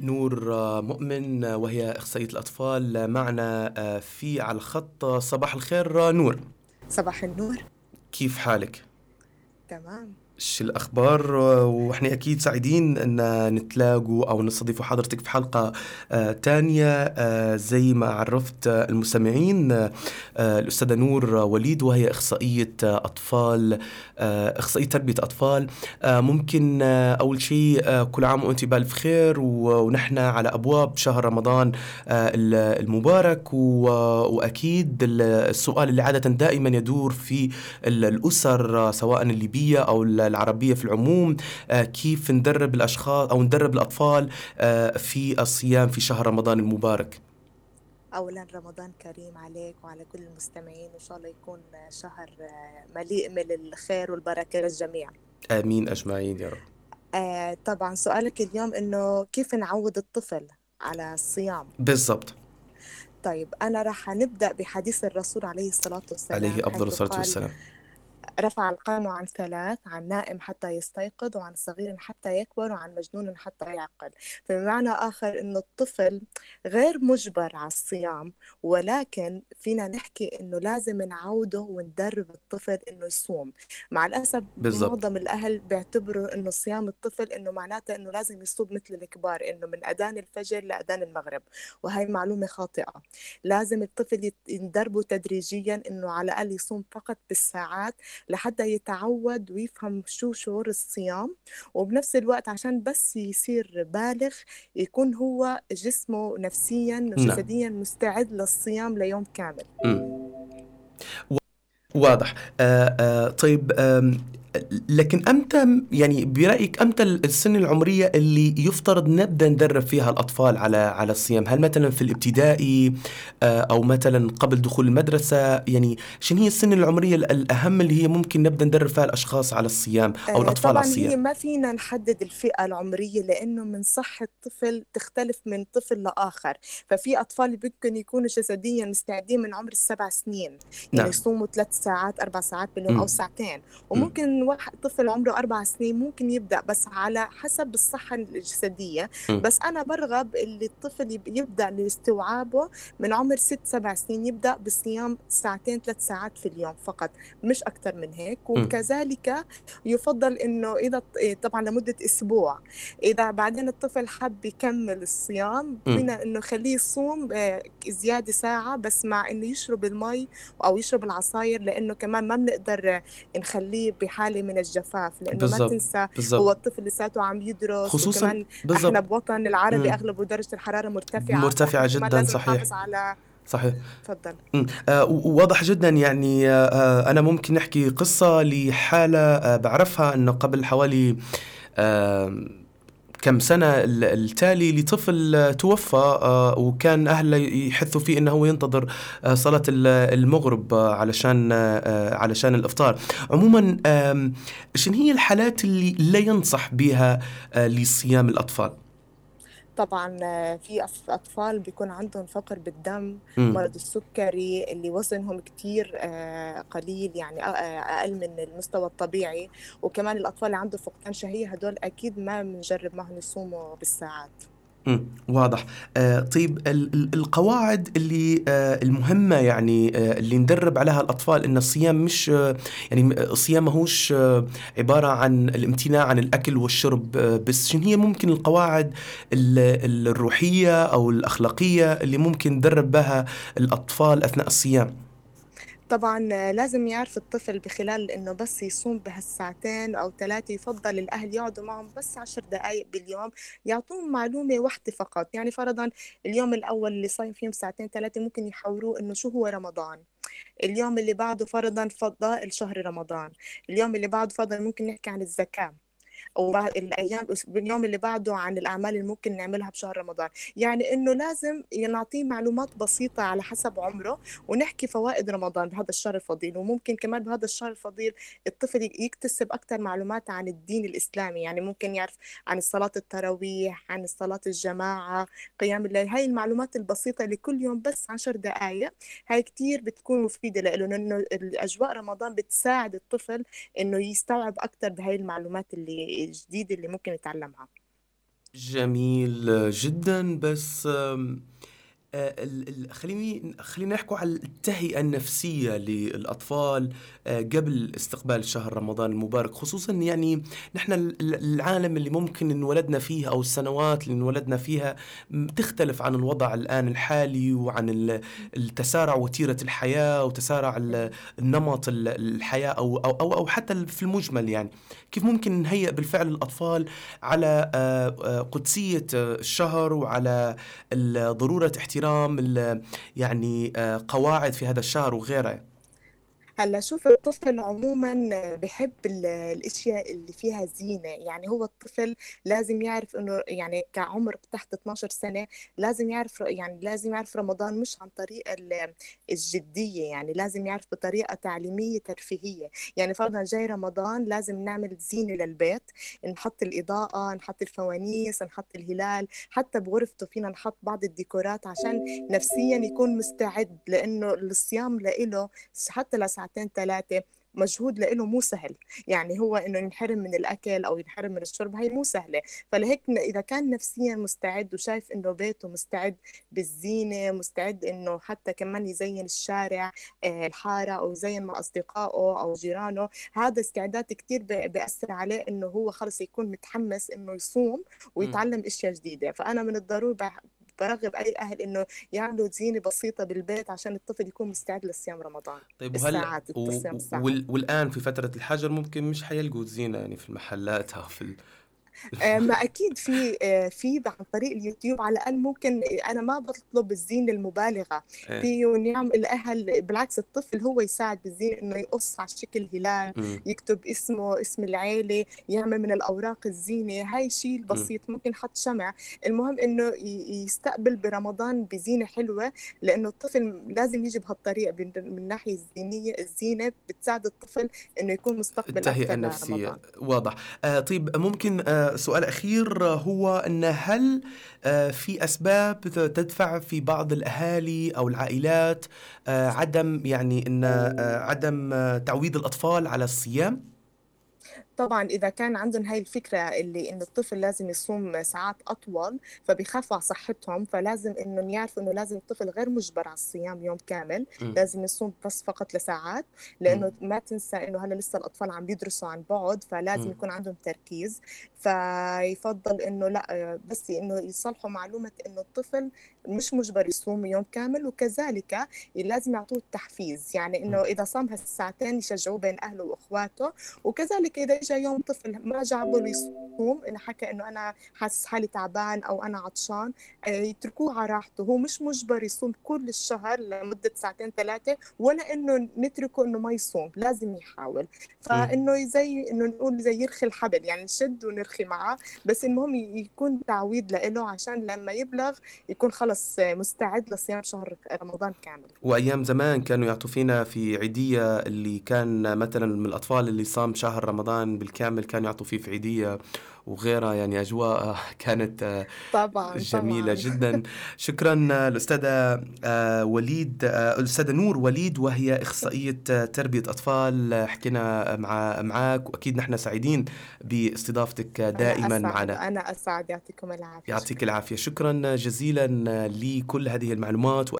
نور مؤمن وهي إخصائية الأطفال معنا آه، في على الخط صباح الخير نور. صباح النور. كيف حالك؟ تمام. شو الأخبار آه، وإحنا أكيد سعيدين أن نتلاقوا أو نستضيف حضرتك في حلقة آه، تانية آه، زي ما عرفت آه، المستمعين آه، آه، الأستاذة نور وليد وهي آه، آه، إخصائية تربية أطفال. آه، ممكن آه، أول شيء آه، كل عام وأنت بألف خير ونحن على أبواب شهر رمضان آه، ال- المبارك و- وأكيد ال- السؤال اللي عادة دائما يدور في ال- الأسر آه، سواء الليبية أو ال- العربية في العموم آه، كيف ندرب الأشخاص أو ندرب الأطفال آه، في الصيام في شهر رمضان المبارك؟ أولا رمضان كريم عليك وعلى كل المستمعين وإن شاء الله يكون شهر آه، مليء من الخير والبركة للجميع. آمين أجمعين يا رب. آه، طبعا سؤالك اليوم إنه كيف نعود الطفل على الصيام؟ بالضبط. طيب أنا راح نبدأ بحديث الرسول عليه الصلاة والسلام عليه الصلاة قال والسلام. رفع القلم عن ثلاث عن نائم حتى يستيقظ وعن صغير حتى يكبر وعن مجنون حتى يعقل فبمعنى آخر أنه الطفل غير مجبر على الصيام ولكن فينا نحكي أنه لازم نعوده وندرب الطفل أنه يصوم. مع الأسف بالضبط. معظم الأهل بيعتبروا أنه صيام الطفل أنه معناته أنه لازم يصوم مثل الكبار أنه من أذان الفجر لأذان المغرب. وهي معلومة خاطئة. لازم الطفل يت- ندربه تدريجيا أنه على الأقل يصوم فقط بالساعات لحتى يتعود ويفهم شو شعور الصيام وبنفس الوقت عشان بس يصير بالغ يكون هو جسمه نفسيا نعم. وجسديا مستعد للصيام ليوم كامل. واضح. آه آه طيب آم، لكن إمتى يعني برأيك إمتى السن العمرية اللي يفترض نبدا ندرب فيها الأطفال على على الصيام؟ هل مثلا في الابتدائي آه أو مثلا قبل دخول المدرسة؟ يعني شنو هي السن العمرية ال- الأهم اللي هي ممكن نبدا ندرب فيها الأشخاص على الصيام أو آه، الأطفال على طبعا هي الصيام؟ ما فينا نحدد الفئة العمرية لأنه من صحة طفل تختلف من طفل لآخر. ففي أطفال ممكن يكونوا جسديا مستعدين من عمر السبع سنين يعني نعم. يصوموا ثلاث ساعات أربع ساعات باليوم مم. ساعتين. مم. وممكن واحد طفل عمره أربع سنين ممكن يبدأ بس على حسب الصحة الجسدية. بس أنا برغب اللي الطفل يب- يبدأ لاستوعابه من عمر ست سبع سنين يبدأ بالصيام ساعتين ثلاث ساعات في اليوم فقط مش أكثر من هيك. وكذلك يفضل إنه إذا إيه طبعا لمدة أسبوع إذا بعدين الطفل حب يكمل الصيام. فينا إنه خليه يصوم آه، زيادة ساعة بس مع إنه يشرب المي أو يشرب العصاير لأنه كمان ما بنقدر نخليه بحالة من الجفاف لأنه ما بالضبط تنسى هو بالضبط الطفل لساته عم يدرس خصوصا وكمان إحنا بالضبط بوطن العربي. أغلبه درجة الحرارة مرتفعة مرتفعة كمان جدا لازم صحيح. على صحيح. تفضل. آه، واضح جدا يعني آه، آه، أنا ممكن نحكي قصة لحالة آه، بعرفها أنه قبل حوالي آه، كم سنة ال- التالي لطفل آه، توفى آه، وكان أهله يحثوا فيه أنه ينتظر آه، صلاة ال- المغرب علشان علشان الإفطار. عموما شنو هي الحالات اللي لا ينصح بها لصيام الأطفال؟ طبعا آه، في أطفال بيكون عندهم فقر بالدم مم. مرض السكري اللي وزنهم كتير آه، قليل يعني آه، أقل من المستوى الطبيعي وكمان الأطفال اللي عندهم فقدان شهية هدول أكيد ما بنجرب معهم يصوموا بالساعات واضح. آه طيب ال- ال- القواعد اللي آه المهمة يعني آه اللي ندرب عليها الأطفال إن الصيام مش آه يعني الصيام ماهوش آه عبارة عن الامتناع عن الأكل والشرب آه بس شنو هي ممكن القواعد ال- ال- الروحية أو الأخلاقية اللي ممكن ندرب بها الأطفال أثناء الصيام؟ طبعا لازم يعرف الطفل بخلال إنه بس يصوم بهالساعتين أو ثلاثة يفضل الأهل يقعدوا معهم بس عشر دقائق باليوم يعطوهم معلومة واحدة فقط. يعني فرضا اليوم الأول اللي صايم فيهم ساعتين ثلاثة ممكن يحوروه إنه شو هو رمضان؟ اليوم اللي بعده فرضا فضائل شهر رمضان. اليوم اللي بعده فرضا ممكن نحكي عن الزكاة. وبعد الأيام اليوم اللي بعده عن الأعمال اللي ممكن نعملها بشهر رمضان. يعني إنه لازم نعطيه معلومات بسيطة على حسب عمره ونحكي فوائد رمضان بهذا الشهر الفضيل. وممكن كمان بهذا الشهر الفضيل الطفل يكتسب أكثر معلومات عن الدين الإسلامي. يعني ممكن يعرف عن الصلاه التراويح عن الصلاه الجماعة قيام الليل. هاي المعلومات البسيطة اللي كل يوم بس عشر دقائق هاي كتير بتكون مفيدة له لأنه الأجواء رمضان بتساعد الطفل إنه يستوعب أكثر بهاي المعلومات اللي الجديده اللي ممكن يتعلمها جميل جدا بس خليني خلينا نحكوا على التهيئة النفسية للأطفال آه، قبل استقبال شهر رمضان المبارك. خصوصا يعني نحن ال- ال- العالم اللي ممكن انولدنا فيه أو السنوات اللي انولدنا فيها تختلف عن الوضع الآن الحالي وعن ال- التسارع وتيرة الحياة وتسارع ال- النمط ال- الحياة أو أو أو حتى في المجمل يعني. كيف ممكن نهيئ بالفعل الأطفال على آه، آه، قدسية آه، الشهر وعلى ال- ضرورة احترام يعني آه، قواعد في هذا الشهر وغيرها هلا شوف الطفل عموما بحب ال- الأشياء اللي فيها زينة. يعني هو الطفل لازم يعرف إنه يعني كعمر تحت 12 سنة لازم يعرف يعني لازم يعرف رمضان مش عن طريق ال- الجدية. يعني لازم يعرف بطريقة تعليمية ترفيهية. يعني فرضا جاي رمضان لازم نعمل زينة للبيت. نحط الإضاءة نحط الفوانيس نحط الهلال. حتى بغرفته فينا نحط بعض الديكورات عشان نفسيا يكون مستعد لأنه الصيام لإله حتى لساعتين ثلاثة مجهود لإله مو سهل. يعني هو إنه ينحرم من الأكل أو ينحرم من الشرب هي مو سهلة. فلهيك إذا كان نفسيا مستعد وشايف إنه بيته مستعد بالزينة مستعد إنه حتى كمان يزين الشارع آه، الحارة أو يزين مع أصدقائه أو جيرانه هذا استعداد كتير ب- بيأثر عليه إنه هو خلص يكون متحمس إنه يصوم. ويتعلم أشياء جديدة. فأنا من الضروري برغب أي أهل إنه يعملوا زينة بسيطة بالبيت عشان الطفل يكون مستعد لصيام رمضان. طيب وهلا و- وال- والآن في فترة الحجر ممكن مش حيلقوا زينة يعني في المحلات أو في ما أكيد في آه، في عن طريق اليوتيوب على الأقل ممكن أنا ما بطلب الزينه المبالغة إيه. في نعم الأهل بالعكس الطفل هو يساعد بالزينه إنه يقص على شكل هلال. يكتب اسمه اسم العيلة يعمل من الأوراق الزينة هاي شيء. بسيط ممكن حط شمع المهم إنه يستقبل برمضان بزينة حلوة لأنه الطفل لازم يجي بهالطريقة من من الناحيه الزينية الزينة بتساعد الطفل إنه يكون مستقبل النفسية لرمضان واضح آه طيب ممكن آه سؤال أخير هو أن هل آه في أسباب تدفع في بعض الأهالي أو العائلات آه عدم يعني أن آه عدم تعويد الأطفال على الصيام؟ طبعا إذا كان عندهم هاي الفكرة اللي إنه الطفل لازم يصوم ساعات أطول فبيخافوا على صحتهم فلازم إنهم يعرفوا إنه لازم الطفل غير مجبر على الصيام يوم كامل مم. لازم يصوم بس فقط لساعات مم. لأنه ما تنسى إنه هلأ لسه الأطفال عم بيدرسوا عن بعد فلازم مم. يكون عندهم تركيز فيفضل إنه لأ بس إنه يصلحوا معلومة إنه الطفل مش مجبر يصوم يوم كامل وكذلك لازم يعطوه التحفيز يعني إنه مم. إذا صام هالساعتين يشجعوه بين أهله وإخواته وكذلك إذا إجا يوم طفل ما جعبه يصوم إنه حكى إنه أنا حاسس حالي تعبان أو أنا عطشان آه، يتركوه على راحته. هو مش مجبر يصوم كل الشهر لمدة ساعتين ثلاثة ولا إنه نتركه إنه ما يصوم لازم يحاول. مم. فإنه زي إنه نقول زي يرخي الحبل يعني نشد ونرخي معاه بس المهم يكون تعويض لإله عشان لما يبلغ يكون خلص مستعد لصيام شهر رمضان كامل. وأيام زمان كانوا يعطوا فينا في عيدية اللي كان مثلا من الأطفال اللي صام شهر رمضان بالكامل كانوا يعطوا فيه في عيدية وغيرها يعني أجواء كانت آه، طبعا جميلة طبعا. جدا. شكرا آه، الأستاذة آه، وليد الأستاذة نور وليد وهي إخصائية تربية أطفال. حكينا مع معك وأكيد نحن سعيدين باستضافتك أنا دائما أسعد معنا. أنا أسعد. يعطيكم العافية. يعطيك العافية. شكرا جزيلا لكل هذه المعلومات.